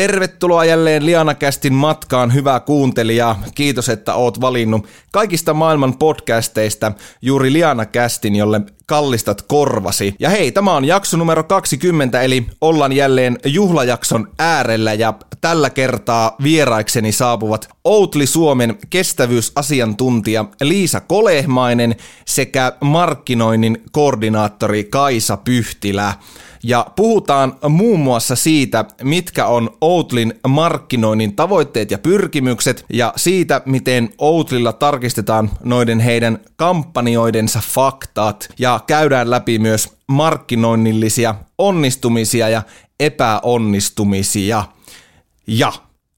Tervetuloa jälleen Lianakästin matkaan, hyvä kuuntelija. Kiitos, että oot valinnut kaikista maailman podcasteista juuri Lianakästin, jolle kallistat korvasi. Ja hei, tämä on jakso numero 20, eli ollaan jälleen juhlajakson äärellä ja tällä kertaa vieraikseni saapuvat Outli Suomen kestävyysasiantuntija Liisa Kolehmainen sekä markkinoinnin koordinaattori Kaisa Pyhtilä ja puhutaan muun muassa siitä, mitkä on Outlin markkinoinnin tavoitteet ja pyrkimykset ja siitä, miten Outlilla tarkistetaan noiden heidän kampanjoidensa faktat ja käydään läpi myös markkinoinnillisia onnistumisia ja epäonnistumisia. Ja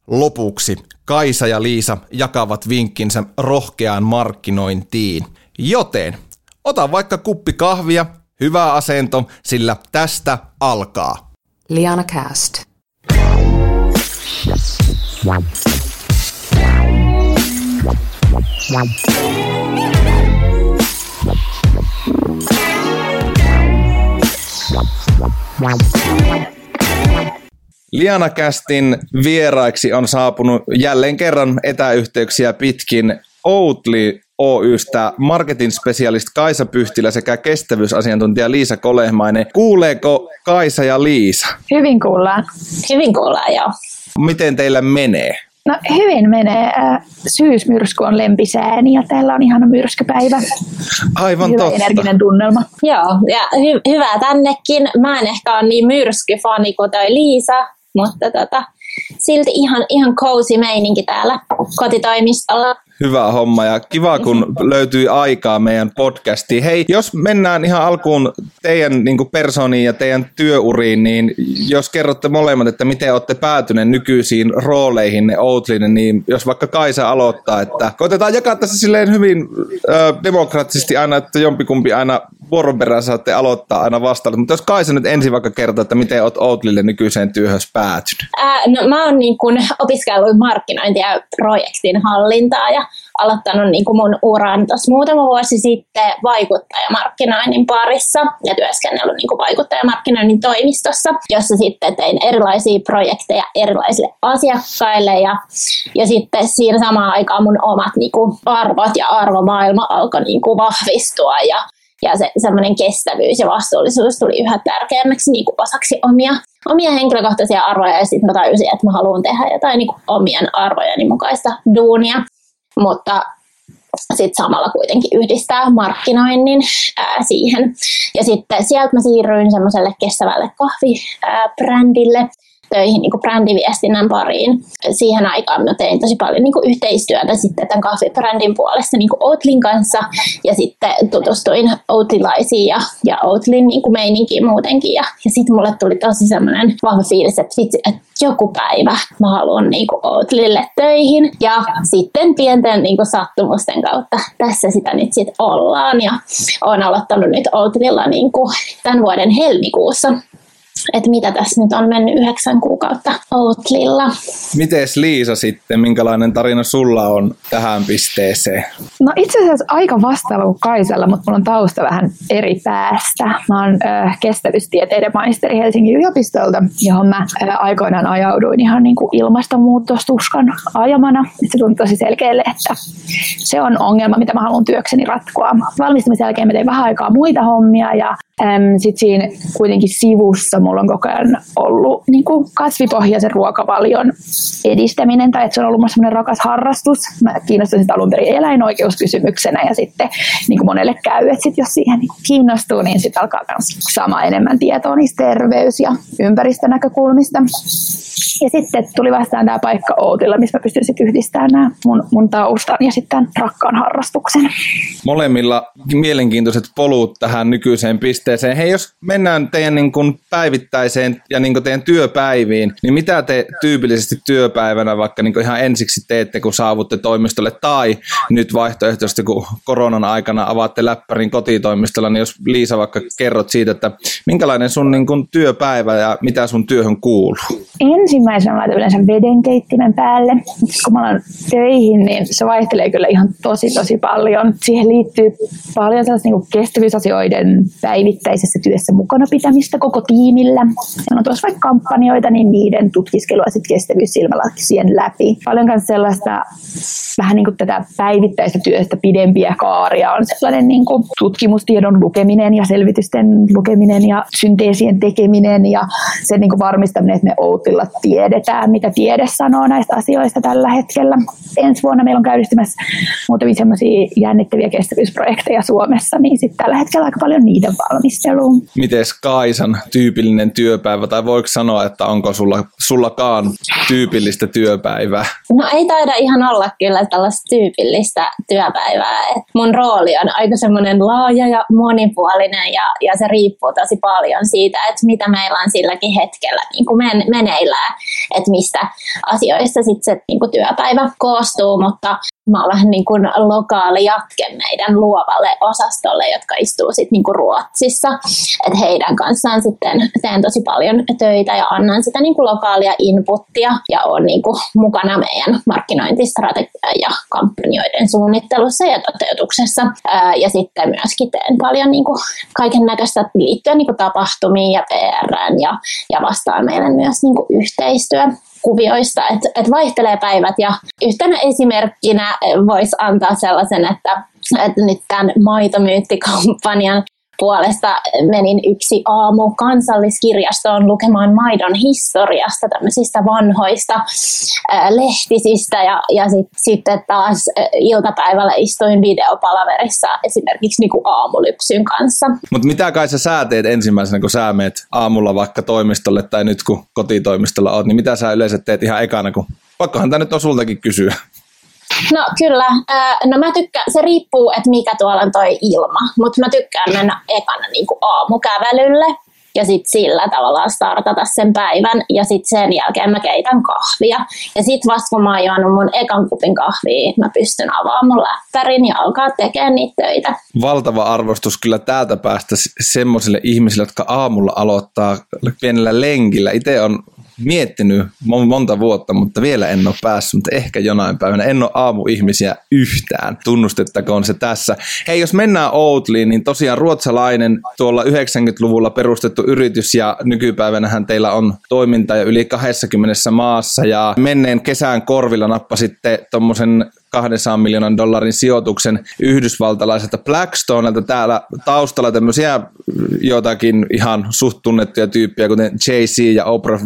lopuksi Kaisa ja Liisa jakavat vinkkinsä rohkeaan markkinointiin. Joten ota vaikka kuppi kahvia Hyvä asento, sillä tästä alkaa. Liana Cast. Liana Castin vieraiksi on saapunut jälleen kerran etäyhteyksiä pitkin Outli Oystä marketing specialist Kaisa Pyhtilä sekä kestävyysasiantuntija Liisa Kolehmainen. Kuuleeko Kaisa ja Liisa? Hyvin kuullaan. Hyvin kuullaan, joo. Miten teillä menee? No hyvin menee. Syysmyrsky on lempisääni ja täällä on ihana myrskypäivä. Aivan Hyvä totta. energinen tunnelma. Joo, ja hy- hyvää tännekin. Mä en ehkä ole niin myrskyfani kuin toi Liisa, mutta tota, silti ihan, ihan cozy meininki täällä kotitoimistolla. Hyvä homma ja kiva, kun löytyi aikaa meidän podcastiin. Hei, jos mennään ihan alkuun teidän niin persooniin ja teidän työuriin, niin jos kerrotte molemmat, että miten olette päätyneet nykyisiin rooleihin ne Outlinen, niin jos vaikka Kaisa aloittaa, että koitetaan jakaa tässä silleen hyvin ö, demokraattisesti aina, että jompikumpi aina vuoron perään saatte aloittaa aina vastaan. Mutta jos Kaisa nyt ensin vaikka kertoo, että miten olet Outlille nykyiseen työhön päätynyt. Ää, no, mä oon niin kun opiskellut markkinointia ja projektin hallintaa ja aloittanut niin kuin mun uran tuossa muutama vuosi sitten vaikuttajamarkkinoinnin parissa ja työskennellyt niin kuin vaikuttajamarkkinoinnin toimistossa, jossa sitten tein erilaisia projekteja erilaisille asiakkaille ja, ja sitten siinä samaan aikaan mun omat niin kuin arvot ja arvomaailma alkoi niin kuin vahvistua ja ja se semmoinen kestävyys ja vastuullisuus tuli yhä tärkeämmäksi niin kuin osaksi omia, omia henkilökohtaisia arvoja ja sitten mä tajusin, että mä haluan tehdä jotain niin kuin omien arvojeni mukaista duunia mutta sitten samalla kuitenkin yhdistää markkinoinnin ää, siihen. Ja sitten sieltä mä siirryin semmoiselle kestävälle kahvibrändille, töihin niin kuin brändiviestinnän pariin. Siihen aikaan mä tein tosi paljon niin kuin yhteistyötä sitten tämän kahvibrändin puolesta niin kuin Outlin kanssa ja sitten tutustuin Outlilaisiin ja, ja Outlin niin kuin meininkiin muutenkin ja, ja sitten mulle tuli tosi semmoinen vahva fiilis, että vitsi, että joku päivä mä haluan niin kuin Outlille töihin. Ja sitten pienten niin kuin sattumusten kautta tässä sitä nyt sitten ollaan. Ja olen aloittanut nyt Outlilla niin kuin tämän vuoden helmikuussa että mitä tässä nyt on mennyt yhdeksän kuukautta Outlilla. Mites Liisa sitten, minkälainen tarina sulla on tähän pisteeseen? No itse asiassa aika vastaava kuin Kaisella, mutta mulla on tausta vähän eri päästä. Mä oon äh, kestävyystieteiden maisteri Helsingin yliopistolta, johon mä äh, aikoinaan ajauduin ihan niin kuin ilmastonmuutostuskan ajamana. Se tuntui tosi selkeälle, että se on ongelma, mitä mä haluan työkseni ratkoa. Valmistumisen jälkeen mä tein vähän aikaa muita hommia ja sitten siinä kuitenkin sivussa mulla on koko ajan ollut niin kuin kasvipohjaisen ruokavalion edistäminen, tai että se on ollut semmoinen rakas harrastus. Mä kiinnostuin sitä alun perin eläinoikeuskysymyksenä, ja sitten niin kuin monelle käy, että sit jos siihen niin kiinnostuu, niin sitten alkaa myös saamaan enemmän tietoa niistä terveys- ja ympäristönäkökulmista. Ja sitten tuli vastaan tämä paikka Outilla, missä mä pystyn sitten yhdistämään nämä mun, mun taustan ja sitten rakkaan harrastuksen. Molemmilla mielenkiintoiset polut tähän nykyiseen pisteeseen. Hei, jos mennään teidän niin kuin päivittäiseen ja niin teidän työpäiviin, niin mitä te tyypillisesti työpäivänä vaikka niin ihan ensiksi teette, kun saavutte toimistolle, tai nyt vaihtoehtoisesti, kun koronan aikana avaatte läppärin kotitoimistolla, niin jos Liisa vaikka kerrot siitä, että minkälainen sun niin työpäivä ja mitä sun työhön kuuluu? Ensimmäisenä laitan yleensä vedenkeittimen päälle. Kun mä alan töihin, niin se vaihtelee kyllä ihan tosi tosi paljon. Siihen liittyy paljon sellaista niin kestävyysasioiden päivittäisessä työssä mukana pitämistä koko tiimillä. Ja on tuossa vaikka kampanjoita, niin niiden tutkiskelua sitten kestävyyssilmälaksien läpi. Paljon myös sellaista vähän niin kuin tätä päivittäistä työstä pidempiä kaaria on sellainen niin kuin tutkimustiedon lukeminen ja selvitysten lukeminen ja synteesien tekeminen ja sen niin kuin varmistaminen, että me Outilla tiedetään, mitä tiede sanoo näistä asioista tällä hetkellä. Ensi vuonna meillä on käynnistymässä muutamia sellaisia jännittäviä kestävyysprojekteja Suomessa, niin sitten tällä hetkellä aika paljon niiden valmisteluun. Miten Kaisan tyypillinen työpäivä, tai voiko sanoa, että onko sulla, sullakaan tyypillistä työpäivää? No ei taida ihan olla kyllä tällaista tyypillistä työpäivää. Et mun rooli on aika semmoinen laaja ja monipuolinen ja, ja se riippuu tosi paljon siitä, että mitä meillä on silläkin hetkellä niin kuin men, meneillään, että mistä asioista sitten se niin kuin työpäivä koostuu, mutta mä oon vähän niin kuin lokaali jatke meidän luovalle osastolle, jotka istuu sitten niin kuin Ruotsissa. Et heidän kanssaan sitten teen tosi paljon töitä ja annan sitä niin kuin lokaalia inputtia ja on niin kuin mukana meidän markkinointistrategia ja kampanjoiden suunnittelussa ja toteutuksessa. Ja sitten myöskin teen paljon niin kuin kaiken näköistä liittyen niin kuin tapahtumiin ja PR ja, ja vastaan meille myös niin kuin yhteistyö kuvioista, että, että vaihtelee päivät. Ja yhtenä esimerkkinä voisi antaa sellaisen, että, että nyt tämän maitomyyttikampanjan puolesta menin yksi aamu kansalliskirjastoon lukemaan maidon historiasta, tämmöisistä vanhoista lehtisistä ja, ja sit, sitten taas äh, iltapäivällä istuin videopalaverissa esimerkiksi niinku aamulypsyn kanssa. Mutta mitä kai sä, sä teet ensimmäisenä, kun sä meet aamulla vaikka toimistolle tai nyt kun kotitoimistolla oot, niin mitä sä yleensä teet ihan ekana, kun pakkohan tämä nyt on sultakin kysyä. No kyllä. No mä tykkään, se riippuu, että mikä tuolla on toi ilma, mutta mä tykkään mennä ekana niin kuin aamukävelylle ja sitten sillä tavalla startata sen päivän ja sitten sen jälkeen mä keitän kahvia. Ja sitten vasta kun mä oon mun ekan kupin kahvia, mä pystyn avaamaan mun läppärin ja alkaa tekemään niitä töitä. Valtava arvostus kyllä täältä päästä semmoisille ihmisille, jotka aamulla aloittaa pienellä lenkillä. Itse on miettinyt monta vuotta, mutta vielä en ole päässyt, mutta ehkä jonain päivänä. En ole aamuihmisiä yhtään, tunnustettakoon se tässä. Hei, jos mennään Outliin, niin tosiaan ruotsalainen tuolla 90-luvulla perustettu yritys ja nykypäivänähän teillä on toiminta jo yli 20 maassa ja menneen kesän korvilla nappasitte tuommoisen 200 miljoonan dollarin sijoituksen yhdysvaltalaiselta Blackstonelta. Täällä taustalla tämmöisiä jotakin ihan suht tunnettuja tyyppiä, kuten Jay-Z ja Oprah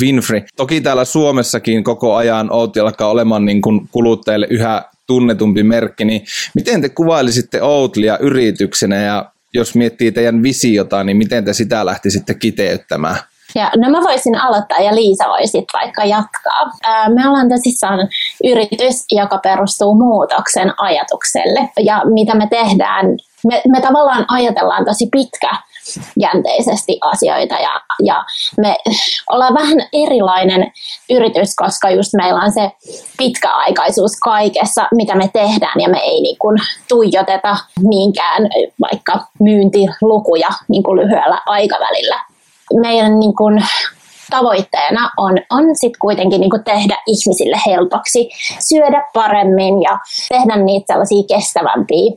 Winfrey. Toki täällä Suomessakin koko ajan Outi alkaa olemaan niin kuin kuluttajille yhä tunnetumpi merkki, niin miten te kuvailisitte Outlia yrityksenä ja jos miettii teidän visiota, niin miten te sitä lähtisitte kiteyttämään? Ja, no mä voisin aloittaa ja Liisa voisit vaikka jatkaa. Ää, me ollaan tosissaan yritys, joka perustuu muutoksen ajatukselle. Ja mitä me tehdään, me, me tavallaan ajatellaan tosi pitkä jänteisesti asioita ja, ja me ollaan vähän erilainen yritys, koska just meillä on se pitkäaikaisuus kaikessa, mitä me tehdään ja me ei niin kuin tuijoteta niinkään vaikka myyntilukuja niin kuin lyhyellä aikavälillä meidän niin kuin, tavoitteena on, on sitten kuitenkin niin tehdä ihmisille helpoksi syödä paremmin ja tehdä niitä sellaisia kestävämpiä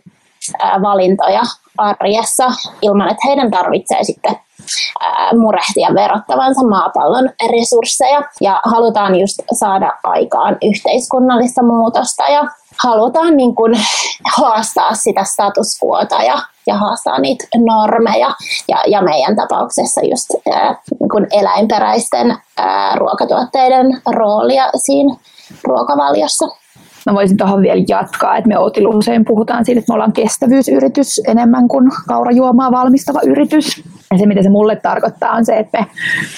ää, valintoja arjessa ilman, että heidän tarvitsee sitten murehtia verottavansa maapallon resursseja. Ja halutaan just saada aikaan yhteiskunnallista muutosta ja halutaan niin kuin haastaa sitä status quota ja, ja haastaa niitä normeja. Ja, ja meidän tapauksessa just ää, niin kuin eläinperäisten ää, ruokatuotteiden roolia siinä ruokavaliossa. Mä voisin tuohon vielä jatkaa, että me Outilla usein puhutaan siitä, että me ollaan kestävyysyritys enemmän kuin kaurajuomaa valmistava yritys. Ja se, mitä se mulle tarkoittaa, on se, että me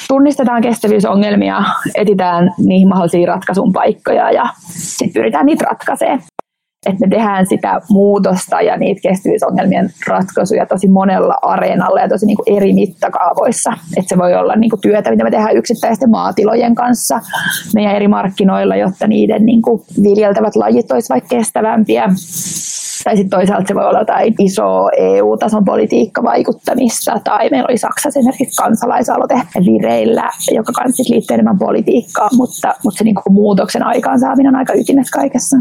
tunnistetaan kestävyysongelmia, etitään niihin mahdollisia ratkaisun paikkoja ja sitten pyritään niitä ratkaisemaan että me tehdään sitä muutosta ja niitä kestävyysongelmien ratkaisuja tosi monella areenalla ja tosi niin kuin eri mittakaavoissa. Että se voi olla niin kuin työtä, mitä me tehdään yksittäisten maatilojen kanssa meidän eri markkinoilla, jotta niiden niin kuin viljeltävät lajit olisivat vaikka kestävämpiä. Tai sitten toisaalta se voi olla jotain isoa EU-tason politiikkavaikuttamista, tai meillä oli Saksassa esimerkiksi kansalaisaloite vireillä, joka kanssa liittyy enemmän politiikkaan, mutta, mutta se niin kuin muutoksen aikaansaaminen on aika ytimessä kaikessa.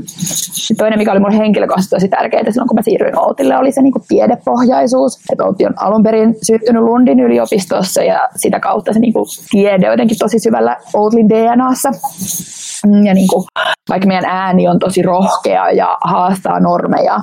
Ja toinen, mikä oli mulle henkilökohtaisesti tosi tärkeää silloin, kun mä siirryin Outille, oli se niin kuin tiedepohjaisuus. Että Outi on alun perin syttynyt Lundin yliopistossa ja sitä kautta se niin kuin tiede jotenkin tosi syvällä Outlin DNAssa. Mm, ja niin kuin, vaikka meidän ääni on tosi rohkea ja haastaa normeja,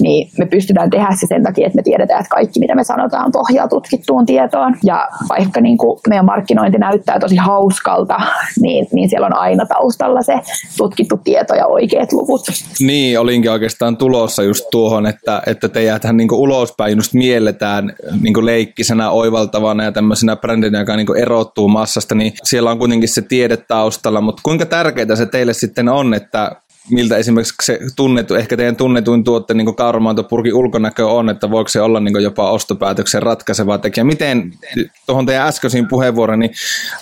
niin me pystytään tehdä se sen takia, että me tiedetään, että kaikki mitä me sanotaan pohjaa tutkittuun tietoon. Ja vaikka niin kuin meidän markkinointi näyttää tosi hauskalta, niin, niin siellä on aina taustalla se tutkittu tieto ja oikeat luvut. Niin, olinkin oikeastaan tulossa just tuohon, että, että teidäthän niin ulospäin just mielletään niin leikkisenä, oivaltavana ja tämmöisenä brändinä, joka niin erottuu massasta, niin siellä on kuitenkin se tiede taustalla, mutta kuinka tärkeää se teille sitten on, että miltä esimerkiksi se tunnetu, ehkä teidän tunnetuin tuotte niin kauramaantopurkin ulkonäkö on, että voiko se olla niin jopa ostopäätöksen ratkaiseva tekijä. Miten tuohon teidän äskeisiin puheenvuoroon, niin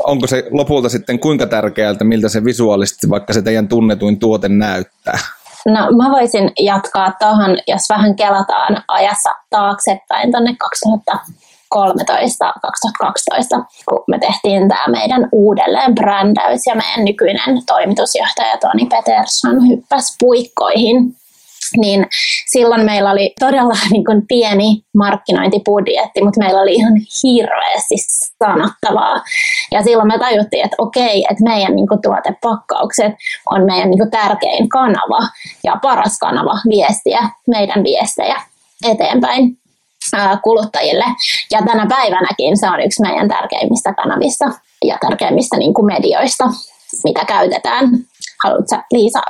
onko se lopulta sitten kuinka tärkeää, miltä se visuaalisesti vaikka se teidän tunnetuin tuote näyttää? No mä voisin jatkaa tuohon, jos vähän kelataan ajassa taaksepäin tuonne 2000 2013-2012, kun me tehtiin tämä meidän uudelleen brändäys ja meidän nykyinen toimitusjohtaja Toni Peterson hyppäsi puikkoihin niin silloin meillä oli todella niin kuin pieni markkinointibudjetti, mutta meillä oli ihan hirveästi sanottavaa. Ja silloin me tajuttiin, että okei, että meidän niin kuin tuotepakkaukset on meidän niin kuin tärkein kanava ja paras kanava viestiä meidän viestejä eteenpäin kuluttajille. Ja tänä päivänäkin se on yksi meidän tärkeimmistä kanavista ja tärkeimmistä niin kuin medioista, mitä käytetään. Haluatko Liisa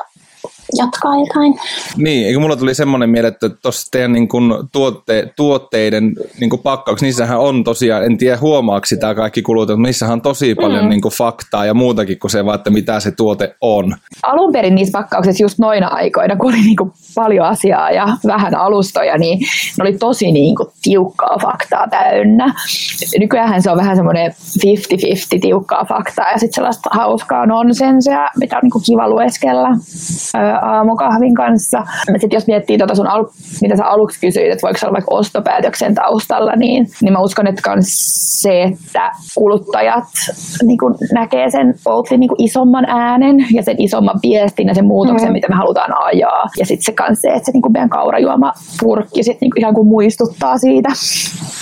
jatkaa jotain. Niin, eikö mulla tuli semmoinen mieleen, että tuossa teidän niin kun tuotte, tuotteiden niin kun pakkauksia, niissähän on tosiaan, en tiedä huomaako sitä kaikki kulut, mutta niissähän on tosi paljon mm. niin faktaa ja muutakin kuin se vaan, että mitä se tuote on. Alun perin niissä pakkauksissa just noina aikoina, kun oli niin kuin paljon asiaa ja vähän alustoja, niin ne oli tosi niin kuin tiukkaa faktaa täynnä. Nykyään se on vähän semmoinen 50-50 tiukkaa faktaa ja sitten sellaista hauskaa nonsensia, mitä on niin kuin kiva lueskella aamukahvin kanssa. Sitten jos miettii tuota sun al- mitä sä aluksi kysyit, että voiko se olla vaikka ostopäätöksen taustalla, niin, niin mä uskon, että kans se, että kuluttajat niin kuin näkee sen Oatlin niin isomman äänen ja sen isomman viestin ja sen muutoksen, mm. mitä me halutaan ajaa. Ja sitten se kans se, että se niin kuin meidän kaurajuoma purkki sit niin kuin ihan kuin muistuttaa siitä.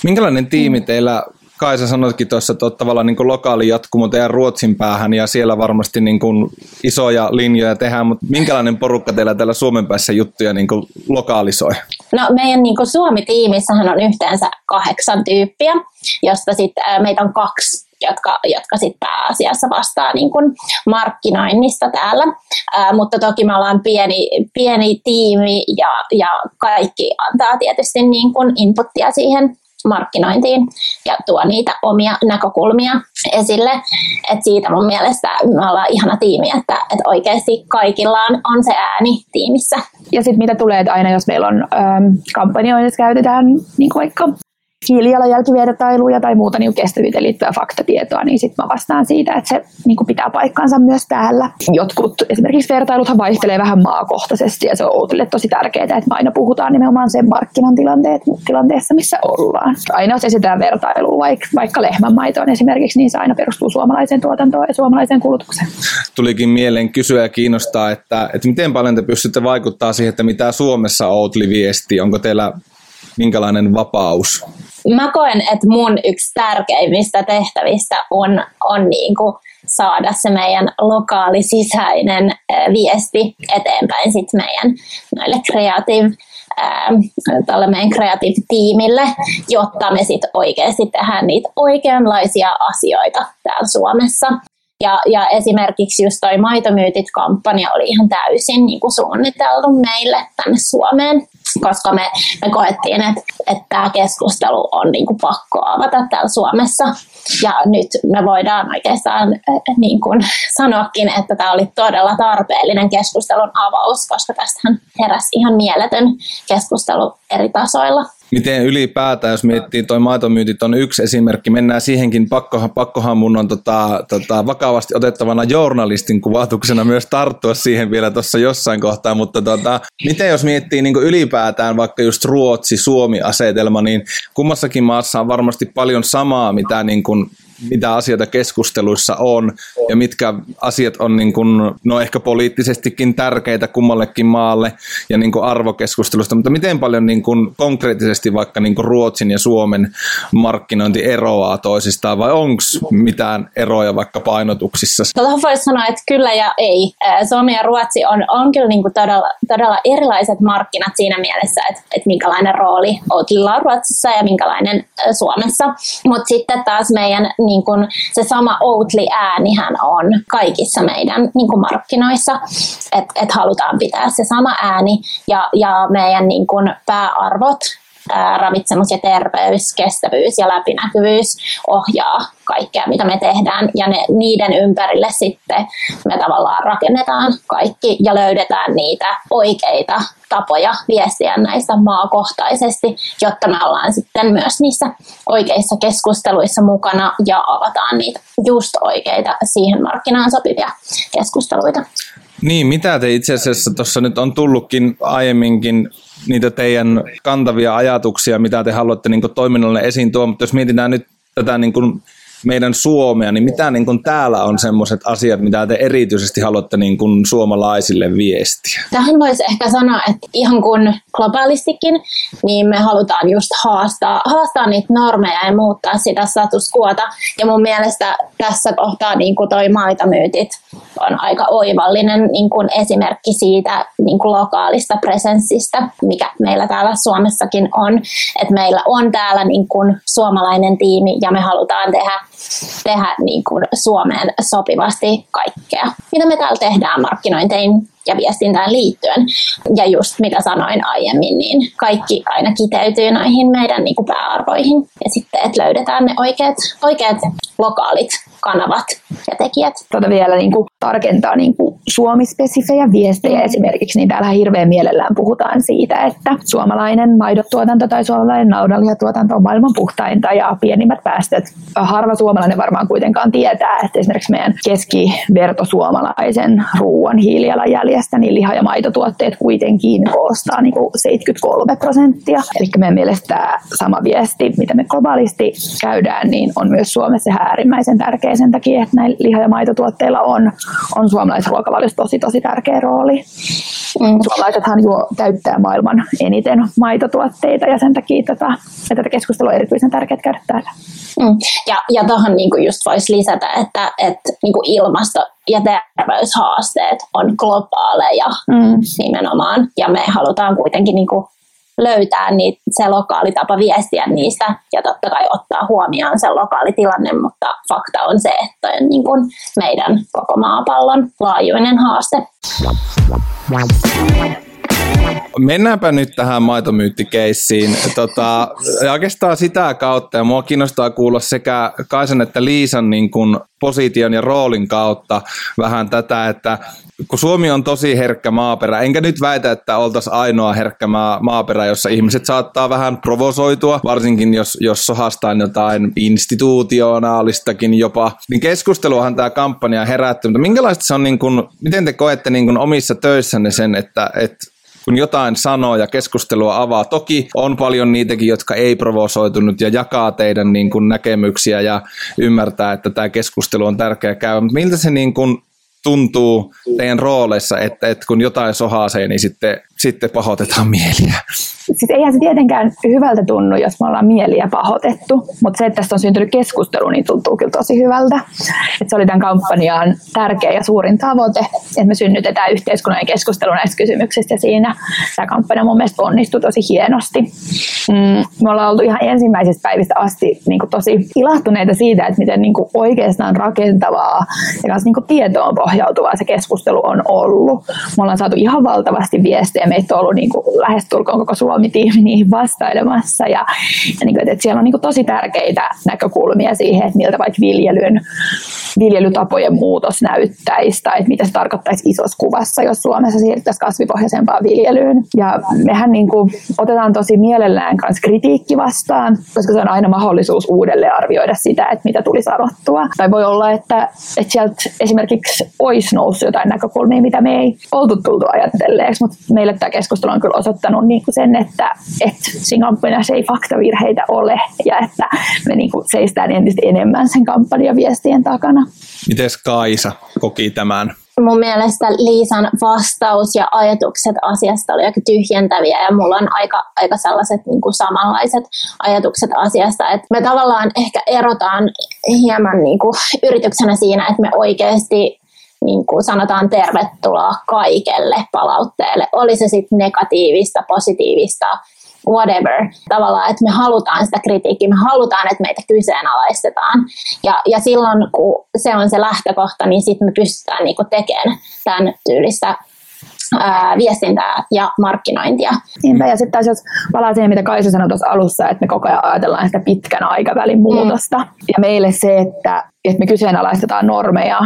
Minkälainen tiimi teillä Kaisa sanoitkin tuossa, että tavallaan niin lokaali jatkumo teidän Ruotsin päähän ja siellä varmasti niin kuin isoja linjoja tehdään, mutta minkälainen porukka teillä täällä Suomen päässä juttuja niin kuin lokaalisoi? No meidän niin kuin Suomi-tiimissähän on yhteensä kahdeksan tyyppiä, josta sitten meitä on kaksi jotka, jotka sit pääasiassa vastaa niin kuin markkinoinnista täällä. Ää, mutta toki me ollaan pieni, pieni tiimi ja, ja kaikki antaa tietysti niin kuin inputtia siihen markkinointiin ja tuo niitä omia näkökulmia esille. Et siitä mun mielestä me ollaan ihana tiimi, että, että oikeasti kaikilla on, on se ääni tiimissä. Ja sitten mitä tulee, että aina jos meillä on ähm, kampanjoissa käytetään niin vaikka hiilijalanjälkivertailuja tai muuta niin kestävyyteen liittyvää faktatietoa, niin sitten mä vastaan siitä, että se niin pitää paikkansa myös täällä. Jotkut esimerkiksi vertailuthan vaihtelee vähän maakohtaisesti ja se on Outille tosi tärkeää, että me aina puhutaan nimenomaan sen markkinan tilanteet, tilanteessa, missä ollaan. Aina jos esitetään vertailua vaikka, vaikka lehmänmaitoon esimerkiksi, niin se aina perustuu suomalaiseen tuotantoon ja suomalaiseen kulutukseen. Tulikin mieleen kysyä ja kiinnostaa, että, että miten paljon te pystytte vaikuttaa siihen, että mitä Suomessa Outli viesti, onko teillä minkälainen vapaus? Mä koen, että mun yksi tärkeimmistä tehtävistä on, on niin kuin saada se meidän lokaali sisäinen viesti eteenpäin sit meidän näille kreativ tälle meidän kreatiivitiimille, jotta me sitten oikeasti tehdään niitä oikeanlaisia asioita täällä Suomessa. Ja, ja esimerkiksi just toi Maitomyytit-kampanja oli ihan täysin niin kuin suunniteltu meille tänne Suomeen koska me, me koettiin, että, että tämä keskustelu on niin kuin pakko avata täällä Suomessa. Ja nyt me voidaan oikeastaan niin kuin sanoakin, että tämä oli todella tarpeellinen keskustelun avaus, koska tästähän heräsi ihan mieletön keskustelu eri tasoilla. Miten ylipäätään, jos miettii, toi maitomyytit on yksi esimerkki, mennään siihenkin, pakkohan, pakkohan mun on tota, tota, vakavasti otettavana journalistin kuvatuksena myös tarttua siihen vielä tuossa jossain kohtaa, mutta tota, miten jos miettii niin ylipäätään vaikka just Ruotsi-Suomi-asetelma, niin kummassakin maassa on varmasti paljon samaa, mitä niin kuin mitä asioita keskusteluissa on ja mitkä asiat on niin kuin, no ehkä poliittisestikin tärkeitä kummallekin maalle ja niin kuin arvokeskustelusta, mutta miten paljon niin kuin konkreettisesti vaikka niin kuin Ruotsin ja Suomen markkinointi eroaa toisistaan vai onko mitään eroja vaikka painotuksissa? Tuohon voisi sanoa, että kyllä ja ei. Suomi ja Ruotsi on, on kyllä niin kuin todella, todella erilaiset markkinat siinä mielessä, että, että minkälainen rooli Outilla on Ruotsissa ja minkälainen Suomessa. Mutta sitten taas meidän kuin se sama Outli-äänihän on kaikissa meidän niin kuin markkinoissa, että et halutaan pitää se sama ääni ja, ja meidän niin kuin pääarvot ravitsemus ja terveys, kestävyys ja läpinäkyvyys ohjaa kaikkea, mitä me tehdään. Ja ne, niiden ympärille sitten me tavallaan rakennetaan kaikki ja löydetään niitä oikeita tapoja viestiä näistä maakohtaisesti, jotta me ollaan sitten myös niissä oikeissa keskusteluissa mukana ja avataan niitä just oikeita siihen markkinaan sopivia keskusteluita. Niin, mitä te itse asiassa tuossa nyt on tullutkin aiemminkin niitä teidän kantavia ajatuksia, mitä te haluatte niin toiminnalle esiin tuoda, mutta jos mietitään nyt tätä niin kuin meidän Suomea, niin mitä niin kuin täällä on semmoiset asiat, mitä te erityisesti haluatte niin kuin suomalaisille viestiä? Tähän voisi ehkä sanoa, että ihan kun globaalistikin, niin me halutaan just haastaa, haastaa niitä normeja ja muuttaa sitä status quota. Ja mun mielestä tässä kohtaa niin kuin toi maitamyytit on aika oivallinen niin kuin esimerkki siitä niin kuin lokaalista presenssistä, mikä meillä täällä Suomessakin on. Että meillä on täällä niin kuin suomalainen tiimi ja me halutaan tehdä tehdä niin kuin Suomeen sopivasti kaikkea, mitä me täällä tehdään markkinointiin ja viestintään liittyen. Ja just mitä sanoin aiemmin, niin kaikki aina kiteytyy näihin meidän niin kuin pääarvoihin. Ja sitten, että löydetään ne oikeat, oikeat lokaalit kanavat ja tekijät. Tuota vielä niin kuin tarkentaa niin kuin Suomi-spesifejä viestejä esimerkiksi, niin täällä hirveän mielellään puhutaan siitä, että suomalainen maidotuotanto tai suomalainen naudanlihatuotanto on maailman puhtainta ja pienimmät päästöt. Harva suomalainen varmaan kuitenkaan tietää, että esimerkiksi meidän keskiverto suomalaisen ruoan hiilijalanjäljestä, niin liha- ja maitotuotteet kuitenkin koostaa niin kuin 73 prosenttia. Eli meidän mielestä sama viesti, mitä me globaalisti käydään, niin on myös Suomessa äärimmäisen tärkeä sen takia, että näillä liha- ja maitotuotteilla on, on suomalaisruokavaliossa tosi tosi tärkeä rooli. Mm. Suomalaisethan juo täyttää maailman eniten maitotuotteita ja sen takia tätä, tätä keskustelua on erityisen tärkeää käydä täällä. Mm. Ja, ja tuohon niinku just voisi lisätä, että, että niinku ilmasto- ja terveyshaasteet on globaaleja mm. nimenomaan. Ja me halutaan kuitenkin niinku löytää niitä, se lokaali tapa viestiä niistä ja totta kai ottaa huomioon se lokaali tilanne, mutta fakta on se, että on niin kuin meidän koko maapallon laajuinen haaste. Mennäänpä nyt tähän maitomyyttikeissiin. Tota, oikeastaan sitä kautta, ja mua kiinnostaa kuulla sekä Kaisan että Liisan niin kuin position ja roolin kautta vähän tätä, että kun Suomi on tosi herkkä maaperä, enkä nyt väitä, että oltaisiin ainoa herkkä maa, maaperä, jossa ihmiset saattaa vähän provosoitua, varsinkin jos, jos sohastaan jotain institutionaalistakin jopa, niin keskusteluahan tämä kampanja herätti, mutta minkälaista se on, niin kun, miten te koette niin kun omissa töissänne sen, että, että kun jotain sanoo ja keskustelua avaa. Toki on paljon niitäkin, jotka ei provosoitunut ja jakaa teidän niin kuin näkemyksiä ja ymmärtää, että tämä keskustelu on tärkeä käydä. Miltä se niin kuin tuntuu teidän rooleissa, että, että kun jotain sohaasee, niin sitten, sitten pahoitetaan mieliä? Siis eihän se tietenkään hyvältä tunnu, jos me ollaan mieliä pahoitettu, mutta se, että tästä on syntynyt keskustelu, niin tuntuu kyllä tosi hyvältä. Et se oli tämän kampanjan tärkeä ja suurin tavoite, että me synnytetään yhteiskunnan keskustelu näistä kysymyksistä siinä tämä kampanja mun mielestä onnistui tosi hienosti. Mm, me ollaan oltu ihan ensimmäisistä päivistä asti niin kuin tosi ilahtuneita siitä, että miten niin kuin oikeastaan rakentavaa ja myös niin kuin tietoon pohjautuvaa se keskustelu on ollut. Me ollaan saatu ihan valtavasti viestejä, meitä on ollut niin kuin lähestulkoon koko Suomi-tiimi niihin vastailemassa ja, ja niin kuin, että siellä on niin kuin tosi tärkeitä näkökulmia siihen, että miltä vaikka viljelyn, viljelytapojen muutos näyttäisi tai että mitä se tarkoittaisi isossa kuvassa, jos Suomessa siirryttäisiin kasvipohjaisempaan viljelyyn. Ja mehän niin kuin otetaan tosi mielellään kanssa kritiikki vastaan, koska se on aina mahdollisuus uudelleen arvioida sitä, että mitä tuli sanottua. Tai voi olla, että, että sieltä esimerkiksi olisi noussut jotain näkökulmia, mitä me ei oltu tultu ajatelleeksi, mutta meille tämä keskustelu on kyllä osoittanut niin kuin sen, että, että siinä kampanjassa ei faktavirheitä ole ja että me niin kuin seistään entistä enemmän sen kampanjaviestien takana. Miten Kaisa koki tämän? mun mielestä Liisan vastaus ja ajatukset asiasta oli aika tyhjentäviä ja mulla on aika, aika sellaiset niin kuin samanlaiset ajatukset asiasta, että me tavallaan ehkä erotaan hieman niin kuin yrityksenä siinä, että me oikeasti niin kuin sanotaan tervetuloa kaikelle palautteelle, oli se sitten negatiivista, positiivista, whatever, tavallaan, että me halutaan sitä kritiikkiä, me halutaan, että meitä kyseenalaistetaan. Ja, ja silloin, kun se on se lähtökohta, niin sitten me pystytään niinku tekemään tämän tyylistä ää, viestintää ja markkinointia. Niinpä, ja sitten taas jos palaa siihen, mitä Kaisa sanoi tuossa alussa, että me koko ajan ajatellaan sitä pitkän aikavälin muutosta. Mm. Ja meille se, että että me kyseenalaistetaan normeja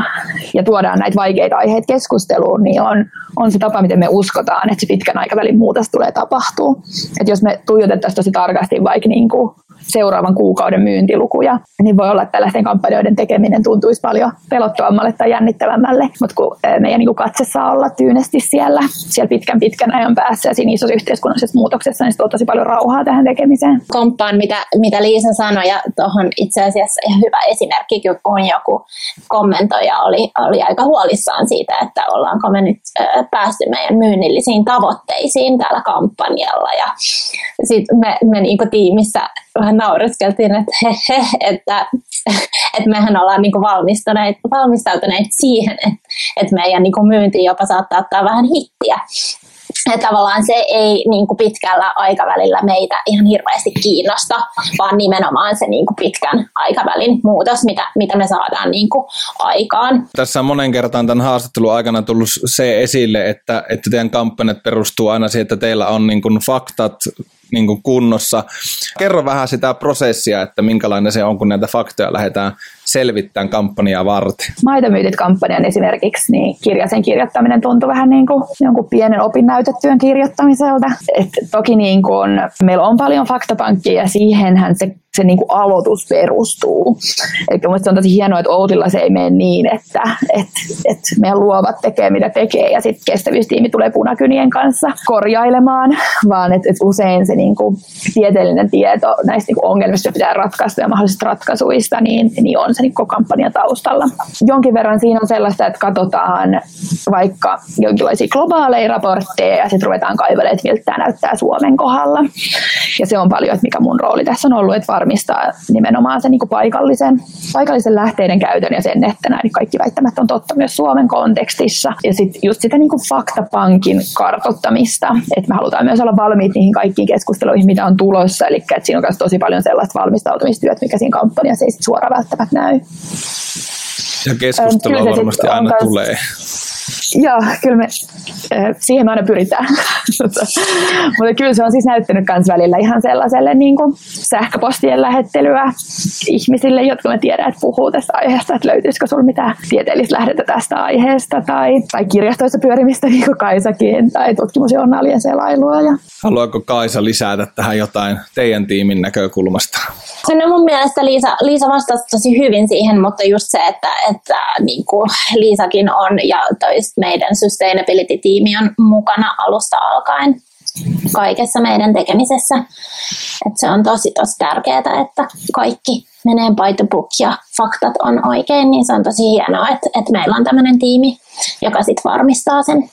ja tuodaan näitä vaikeita aiheita keskusteluun, niin on, on se tapa, miten me uskotaan, että se pitkän aikavälin muutos tulee tapahtuu. Että jos me tuijotettaisiin tosi tarkasti vaikka niin kuin seuraavan kuukauden myyntilukuja, niin voi olla, että tällaisten kampanjoiden tekeminen tuntuisi paljon pelottavammalle tai jännittävämmälle, mutta kun meidän niin katse saa olla tyynesti siellä, siellä pitkän pitkän ajan päässä ja siinä isossa yhteiskunnallisessa muutoksessa, niin tuo tosi paljon rauhaa tähän tekemiseen. Komppaan, mitä, mitä Liisa sanoi, ja tuohon itse asiassa hyvä esimerkki, kun joku kommentoija oli, oli aika huolissaan siitä, että ollaanko me nyt päästy meidän myynnillisiin tavoitteisiin tällä kampanjalla. Ja sitten me, me niin tiimissä vähän naureskeltiin, että he, he, että, että mehän ollaan niin valmistuneet, valmistautuneet siihen, että, että meidän niin myynti jopa saattaa ottaa vähän hittiä. Ja tavallaan se ei niin kuin pitkällä aikavälillä meitä ihan hirveästi kiinnosta, vaan nimenomaan se niin kuin pitkän aikavälin muutos, mitä, mitä me saadaan niin kuin aikaan. Tässä on monen kertaan tämän haastattelun aikana tullut se esille, että, että teidän kampanjat perustuu aina siihen, että teillä on niin kuin faktat niin kunnossa. Kerro vähän sitä prosessia, että minkälainen se on, kun näitä faktoja lähdetään selvittämään kampanjaa varten. Maitomyytit-kampanjan esimerkiksi, niin kirjasen kirjoittaminen tuntui vähän niin kuin jonkun pienen opinnäytetyön kirjoittamiselta. Et toki niin kuin, meillä on paljon faktapankkia ja siihenhän se se niin kuin aloitus perustuu. Eli se on tosi hienoa, että Outilla se ei mene niin, että, että, että meidän luovat tekee mitä tekee ja sitten kestävyystiimi tulee punakynien kanssa korjailemaan, vaan että, että usein se niin kuin tieteellinen tieto näistä niin kuin ongelmista pitää ratkaista ja mahdollisista ratkaisuista, niin, niin on se kampanjan taustalla. Jonkin verran siinä on sellaista, että katsotaan vaikka jonkinlaisia globaaleja raportteja ja sitten ruvetaan kaivelemaan, että miltä tämä näyttää Suomen kohdalla. Ja se on paljon, että mikä mun rooli tässä on ollut, että varmistaa nimenomaan sen niin paikallisen, paikallisen lähteiden käytön ja sen, että nämä kaikki väittämät on totta myös Suomen kontekstissa. Ja sitten just sitä niin faktapankin kartottamista, että me halutaan myös olla valmiit niihin kaikkiin keskusteluihin, mitä on tulossa. Eli että siinä on myös tosi paljon sellaista valmistautumistyötä, mikä siinä kampanjassa ei suoraan välttämättä näy. Ja keskustelua varmasti aina kans, tulee. Joo, kyllä me siihen me aina pyritään. Mutta kyllä se on siis näyttänyt myös välillä ihan sellaiselle niin kuin sähköpostien lähettelyä ihmisille, jotka me tiedän, että puhuu tästä aiheesta, että löytyisikö sinulla mitään tieteellistä lähdettä tästä aiheesta, tai, tai kirjastoissa pyörimistä niin kuin Kaisakin, tai tutkimusjournaalien selailua. Ja... Haluaako Kaisa lisätä tähän jotain teidän tiimin näkökulmasta? No mun mielestä Liisa, Liisa vastasi tosi hyvin siihen, mutta just se, että, että niin kuin Liisakin on ja tois meidän sustainability-tiimi on mukana alusta alkaen kaikessa meidän tekemisessä. Et se on tosi, tosi tärkeää, että kaikki menee by the book ja faktat on oikein, niin se on tosi hienoa, että, että meillä on tämmöinen tiimi, joka sitten varmistaa sen.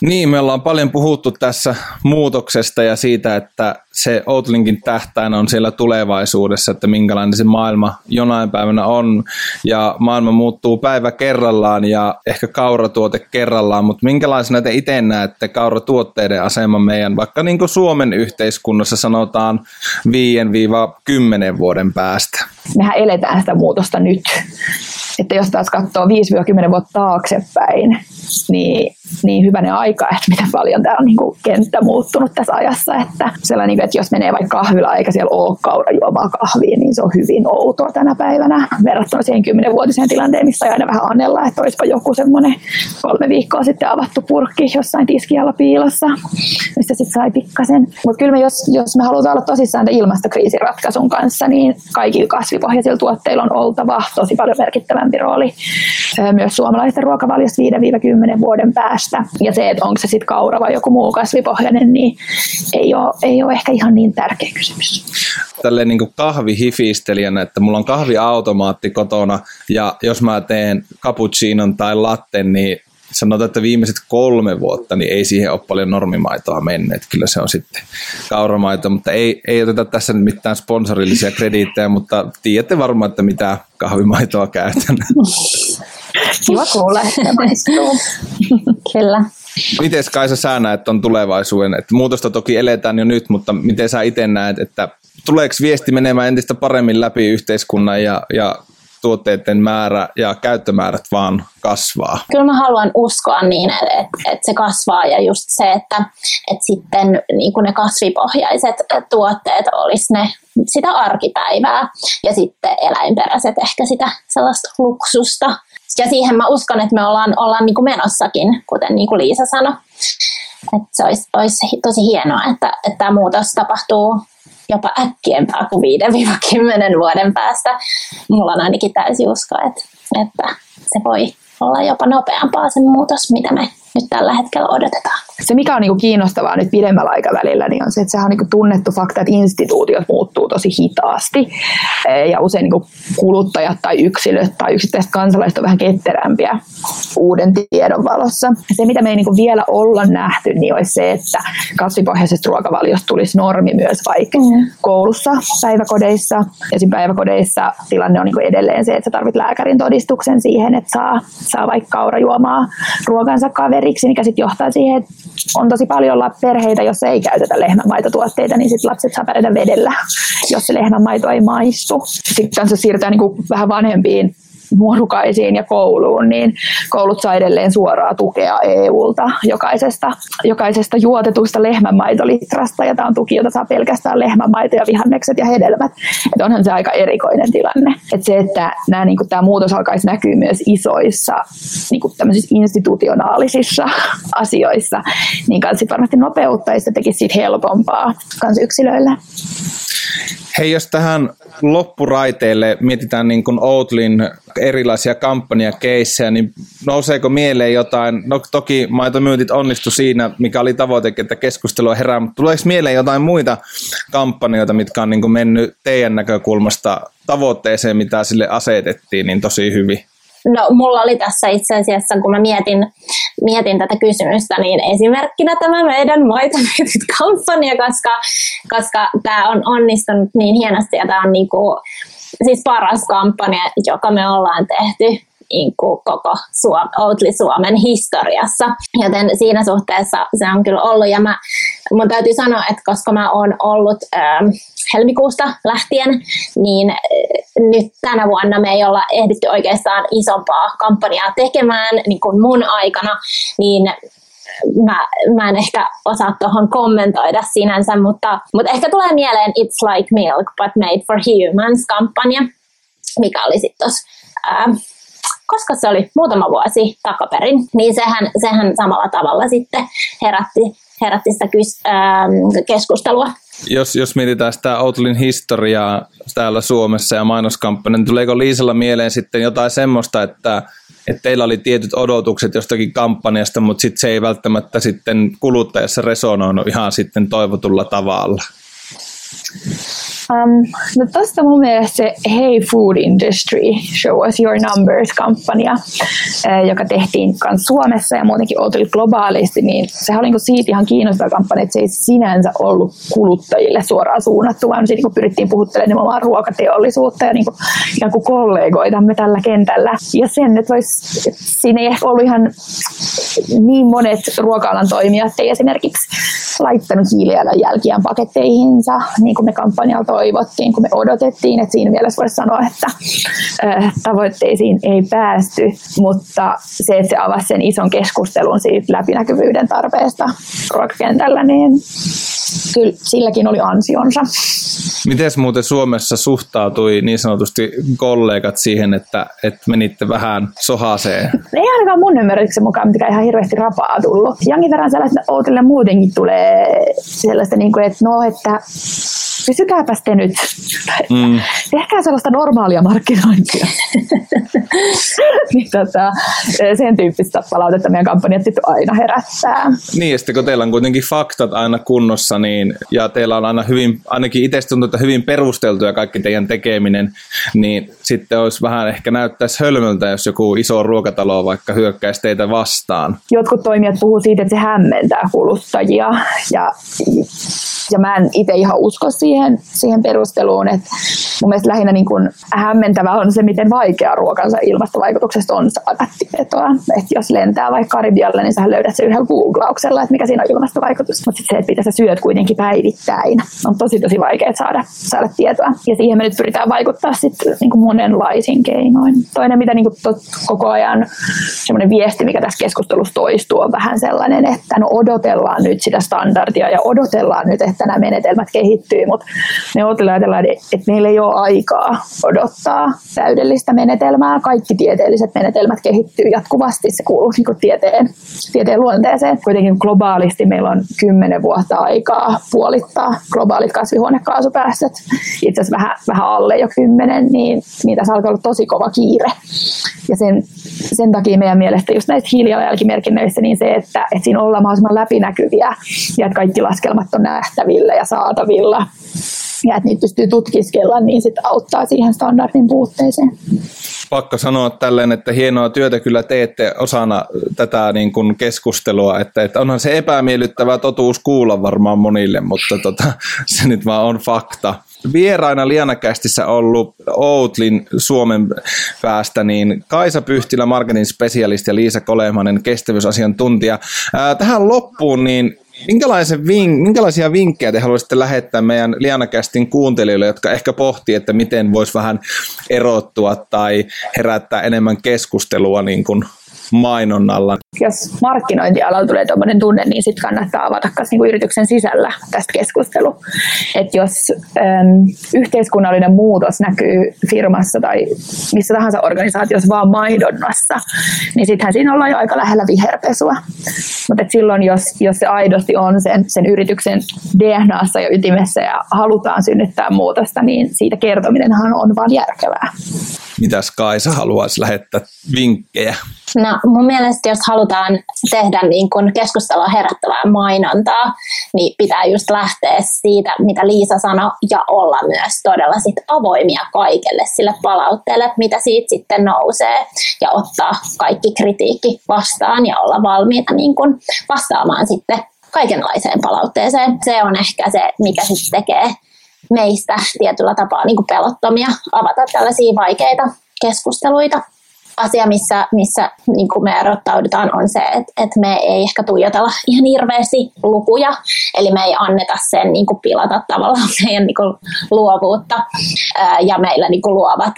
Niin, me ollaan paljon puhuttu tässä muutoksesta ja siitä, että se Outlinkin tähtäin on siellä tulevaisuudessa, että minkälainen se maailma jonain päivänä on. Ja maailma muuttuu päivä kerrallaan ja ehkä kauratuote kerrallaan, mutta minkälaisena te itse näette kauratuotteiden aseman meidän, vaikka niin kuin Suomen yhteiskunnassa sanotaan 5-10 vuoden päästä? Mehän eletään sitä muutosta nyt että jos taas katsoo 5-10 vuotta taaksepäin, niin, niin hyvänen aika, että miten paljon tämä on niin kuin kenttä muuttunut tässä ajassa. Että, sellainen, että jos menee vaikka kahvila eikä siellä ole kaurajuomaa kahvia, niin se on hyvin outoa tänä päivänä verrattuna siihen kymmenenvuotiseen tilanteen, missä aina vähän annella, että olisipa joku semmoinen kolme viikkoa sitten avattu purkki jossain tiskialla piilossa, mistä sitten sai pikkasen. Mutta kyllä me jos, jos me halutaan olla tosissaan ilmastokriisin ratkaisun kanssa, niin kaikilla kasvipohjaisilla tuotteilla on oltava tosi paljon merkittävämpi rooli myös suomalaisten ruokavaliossa 5-10 vuoden päästä. Ja se, että onko se sitten kaura vai joku muu kasvipohjainen, niin ei ole, ei ole ehkä ihan niin tärkeä kysymys. Tälleen niin kahvihifistelijänä, että mulla on kahviautomaatti kotona ja jos mä teen cappuccinon tai latten, niin sanotaan, että viimeiset kolme vuotta, niin ei siihen ole paljon normimaitoa mennyt. Kyllä se on sitten kauramaito, mutta ei, ei oteta tässä nyt mitään sponsorillisia krediittejä, mutta tiedätte varmaan, että mitä kahvimaitoa käytän. Kiva kuulla, että maistuu. Kyllä. Miten Kaisa sä näet on tulevaisuuden? Että muutosta toki eletään jo nyt, mutta miten sä itse näet, että tuleeko viesti menemään entistä paremmin läpi yhteiskunnan ja, ja tuotteiden määrä ja käyttömäärät vaan kasvaa? Kyllä mä haluan uskoa niin, että, että se kasvaa ja just se, että, että sitten niin kuin ne kasvipohjaiset tuotteet olisi ne sitä arkipäivää ja sitten eläinperäiset ehkä sitä sellaista luksusta. Ja siihen mä uskon, että me ollaan, ollaan niin kuin menossakin, kuten niin kuin Liisa sanoi. Että se olisi, olisi tosi hienoa, että, että tämä muutos tapahtuu jopa äkkiempää kuin 5-10 vuoden päästä. Mulla on ainakin täysin usko, että, että se voi olla jopa nopeampaa se muutos, mitä me nyt tällä hetkellä odotetaan. Se, mikä on niin kiinnostavaa nyt pidemmällä aikavälillä, niin on se, että sehän on niin tunnettu fakta, että instituutiot muuttuu tosi hitaasti. Ja usein niin kuluttajat tai yksilöt tai yksittäiset kansalaiset on vähän ketterämpiä uuden tiedon valossa. Se, mitä me ei niin vielä olla nähty, niin olisi se, että kasvipohjaisesta ruokavaliosta tulisi normi myös vaikka mm. koulussa, päiväkodeissa. Esim. päiväkodeissa tilanne on niin edelleen se, että sä tarvit lääkärin todistuksen siihen, että saa, saa vaikka kaurajuomaa ruokansa kaveriksi, mikä sitten johtaa siihen, että on tosi paljon perheitä, joissa ei käytetä lehmänmaitotuotteita, niin sitten lapset saa vedellä, jos se lehmänmaito ei maistu. Sitten se siirtää niin kuin vähän vanhempiin nuorukaisiin ja kouluun, niin koulut saa edelleen suoraa tukea EUlta jokaisesta, jokaisesta juotetusta lehmänmaitolitrasta, ja tämä on tuki, jota saa pelkästään lehmänmaito ja vihannekset ja hedelmät. Et onhan se aika erikoinen tilanne. Et se, että nämä, niin tämä muutos alkaisi näkyä myös isoissa niin institutionaalisissa asioissa, niin kanssa varmasti nopeuttaisi ja tekisi siitä helpompaa kans yksilöille. Hei, jos tähän loppuraiteelle mietitään niin kuin Outlin erilaisia kampanjakeissejä, niin nouseeko mieleen jotain, no toki maitomyyntit onnistu siinä, mikä oli tavoite, että keskustelua herää, mutta tuleeko mieleen jotain muita kampanjoita, mitkä on niin kuin mennyt teidän näkökulmasta tavoitteeseen, mitä sille asetettiin, niin tosi hyvin? No mulla oli tässä itse asiassa, kun mä mietin, mietin tätä kysymystä, niin esimerkkinä tämä meidän maitomyytit kampanja, koska, koska tämä on onnistunut niin hienosti ja tämä on niinku, siis paras kampanja, joka me ollaan tehty niin kuin koko Suom- Outli Suomen historiassa. Joten siinä suhteessa se on kyllä ollut. Ja mä, mun täytyy sanoa, että koska mä oon ollut ähm, helmikuusta lähtien, niin äh, nyt tänä vuonna me ei olla ehditty oikeastaan isompaa kampanjaa tekemään niin kuin mun aikana, niin mä, mä en ehkä osaa tuohon kommentoida sinänsä, mutta, mutta ehkä tulee mieleen It's Like Milk but Made for Humans-kampanja, mikä oli sitten tuossa koska se oli muutama vuosi takaperin, niin sehän, sehän samalla tavalla sitten herätti, herätti sitä kys, ähm, keskustelua. Jos, jos mietitään sitä Outlin historiaa täällä Suomessa ja mainoskampanja, niin tuleeko Liisalla mieleen sitten jotain semmoista, että, että teillä oli tietyt odotukset jostakin kampanjasta, mutta sitten se ei välttämättä sitten kuluttajassa resonoinut ihan sitten toivotulla tavalla? Um, no tästä mun mielestä se Hey Food Industry, Show Us Your Numbers-kampanja, eh, joka tehtiin myös Suomessa ja muutenkin oltiin globaalisti, niin sehän oli niin siitä ihan kiinnostava kampanja, että se ei sinänsä ollut kuluttajille suoraan suunnattu, vaan siinä niin pyrittiin puhuttelemaan nimenomaan ruokateollisuutta ja niin kuin, ikään kuin kollegoitamme tällä kentällä. Ja sen nyt olisi, siinä ei ehkä ollut ihan niin monet ruoka-alan toimijat ei esimerkiksi laittanut hiilijalanjälkiään paketteihinsa, niin kuin me kampanjalta toivottiin, kun me odotettiin. Et siinä mielessä voisi sanoa, että äh, tavoitteisiin ei päästy, mutta se, että se avasi sen ison keskustelun siitä läpinäkyvyyden tarpeesta ruokakentällä, niin kyllä silläkin oli ansionsa. Miten muuten Suomessa suhtautui niin sanotusti kollegat siihen, että, että menitte vähän sohaseen? Ei ainakaan mun ymmärryksen mukaan mitään ihan hirveästi rapaa tullut. Jonkin verran sellaista Outille muutenkin tulee sellaista, niin kuin, että no, että pysykääpäs te nyt. Mm. Tehkää sellaista normaalia markkinointia. niin, tota, sen tyyppistä palautetta meidän kampanjat aina herättää. Niin, ja sitten kun teillä on kuitenkin faktat aina kunnossa, niin, ja teillä on aina hyvin, ainakin itse tuntuu, että hyvin perusteltuja kaikki teidän tekeminen, niin sitten olisi vähän ehkä näyttäisi hölmöltä, jos joku iso ruokatalo vaikka hyökkäisi teitä vastaan. Jotkut toimijat puhuu siitä, että se hämmentää kuluttajia, ja, ja mä en itse ihan usko siihen, siihen perusteluun, että mun mielestä lähinnä niin kuin hämmentävä on se, miten vaikea ruokansa ilmastovaikutuksesta on saada tietoa. Että jos lentää vaikka Karibialle, niin sä löydät sen yhdellä googlauksella, että mikä siinä on ilmastovaikutus. Mutta sitten se, että mitä sä syöt kuitenkin päivittäin, on tosi tosi vaikea saada, saada tietoa. Ja siihen me nyt pyritään vaikuttaa sitten niin monenlaisin keinoin. Toinen, mitä niin tot, koko ajan semmoinen viesti, mikä tässä keskustelussa toistuu, on vähän sellainen, että no odotellaan nyt sitä standardia ja odotellaan nyt, että nämä menetelmät kehittyy, mutta me ajatellaan, että meillä ei ole aikaa odottaa täydellistä menetelmää. Kaikki tieteelliset menetelmät kehittyy jatkuvasti, se kuuluu niin kuin tieteen, tieteen luonteeseen. Kuitenkin globaalisti meillä on kymmenen vuotta aikaa puolittaa globaalit kasvihuonekaasupäästöt, itse asiassa vähän, vähän alle jo kymmenen, niin, tässä alkaa olla tosi kova kiire. Ja sen, sen takia meidän mielestä just näistä hiilijalanjälkimerkinnöistä niin se, että, että siinä ollaan mahdollisimman läpinäkyviä ja että kaikki laskelmat on nähtävillä ja saatavilla ja että niitä pystyy tutkiskella, niin sitten auttaa siihen standardin puutteeseen. Pakko sanoa tälleen, että hienoa työtä kyllä teette osana tätä niin kuin keskustelua, että, että onhan se epämiellyttävä totuus kuulla varmaan monille, mutta tota, se nyt vaan on fakta vieraina Lianakästissä ollut Outlin Suomen päästä, niin Kaisa Pyhtilä, marketing specialist ja Liisa Kolehmanen, kestävyysasiantuntija. Ää, tähän loppuun, niin Minkälaisen vink- minkälaisia vinkkejä te haluaisitte lähettää meidän Lianakästin kuuntelijoille, jotka ehkä pohtii, että miten voisi vähän erottua tai herättää enemmän keskustelua niin kuin mainonnalla. Jos markkinointialalla tulee tuommoinen tunne, niin sitten kannattaa avata myös niinku yrityksen sisällä tästä keskustelu. Et jos äm, yhteiskunnallinen muutos näkyy firmassa tai missä tahansa organisaatiossa vaan mainonnassa, niin sittenhän siinä ollaan jo aika lähellä viherpesua. Mutta silloin, jos, jos se aidosti on sen, sen yrityksen DNAssa ja ytimessä ja halutaan synnyttää muutosta, niin siitä kertominenhan on vaan järkevää. Mitäs Kaisa haluaisi lähettää vinkkejä? No mun mielestä jos halutaan tehdä niin kun keskustelua herättävää mainontaa, niin pitää just lähteä siitä, mitä Liisa sanoi, ja olla myös todella sit avoimia kaikelle sille palautteelle, mitä siitä sitten nousee, ja ottaa kaikki kritiikki vastaan ja olla valmiita niin kun vastaamaan sitten kaikenlaiseen palautteeseen. Se on ehkä se, mikä sitten tekee meistä tietyllä tapaa niin kuin pelottomia avata tällaisia vaikeita keskusteluita. Asia, missä, missä niin kuin me erottaudutaan, on se, että, että me ei ehkä tuijotella ihan hirveästi lukuja, eli me ei anneta sen niin kuin pilata tavallaan meidän niin kuin luovuutta, ja meillä niin kuin luovat,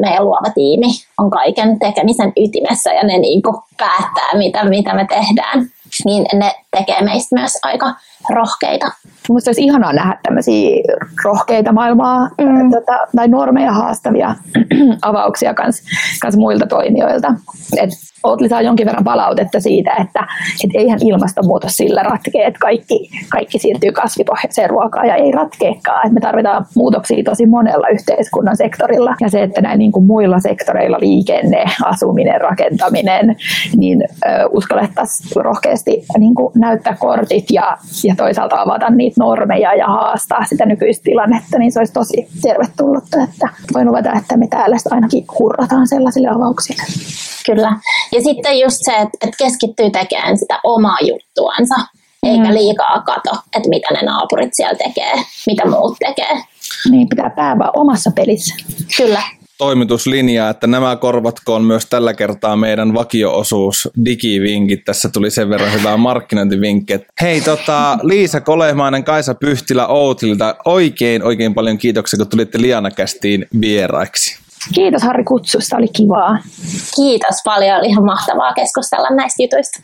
meidän luova tiimi on kaiken tekemisen ytimessä, ja ne niin kuin päättää, mitä, mitä me tehdään, niin ne tekee meistä myös aika rohkeita. Minusta olisi ihanaa nähdä tämmöisiä rohkeita maailmaa mm. tota, tai normeja haastavia avauksia kans, kans muilta toimijoilta. Et Outli saa jonkin verran palautetta siitä, että et eihän ilmastonmuutos sillä ratkee, että kaikki, kaikki siirtyy kasvipohjaiseen ruokaan ja ei ratkeekaan. Et me tarvitaan muutoksia tosi monella yhteiskunnan sektorilla ja se, että näin niin kuin muilla sektoreilla liikenne, asuminen, rakentaminen, niin uskallettaisiin rohkeasti niin kuin näyttää kortit ja, ja toisaalta avata niitä normeja ja haastaa sitä nykyistä tilannetta, niin se olisi tosi tervetullutta. Että voin luvata, että me täällä ainakin hurrataan sellaisille avauksille. Kyllä. Ja sitten just se, että, että keskittyy tekemään sitä omaa juttuansa, eikä mm. liikaa kato, että mitä ne naapurit siellä tekee, mitä muut tekee. Niin, pitää pää vaan omassa pelissä. Kyllä. toimituslinjaa, että nämä korvatkoon myös tällä kertaa meidän vakioosuus digivinkit. Tässä tuli sen verran hyvää markkinointivinkkiä. Hei tota, Liisa Kolehmainen, Kaisa Pyhtilä Outilta, oikein oikein paljon kiitoksia, kun tulitte Lianakästiin vieraiksi. Kiitos Harri kutsusta, oli kivaa. Kiitos paljon, oli ihan mahtavaa keskustella näistä jutuista.